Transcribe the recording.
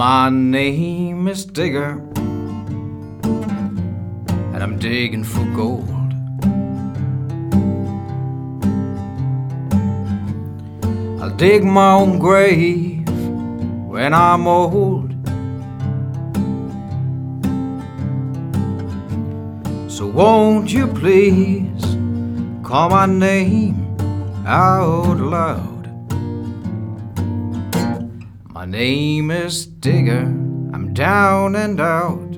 My name is Digger, and I'm digging for gold. I'll dig my own grave when I'm old. So won't you please call my name out loud? My name is Digger, I'm down and out.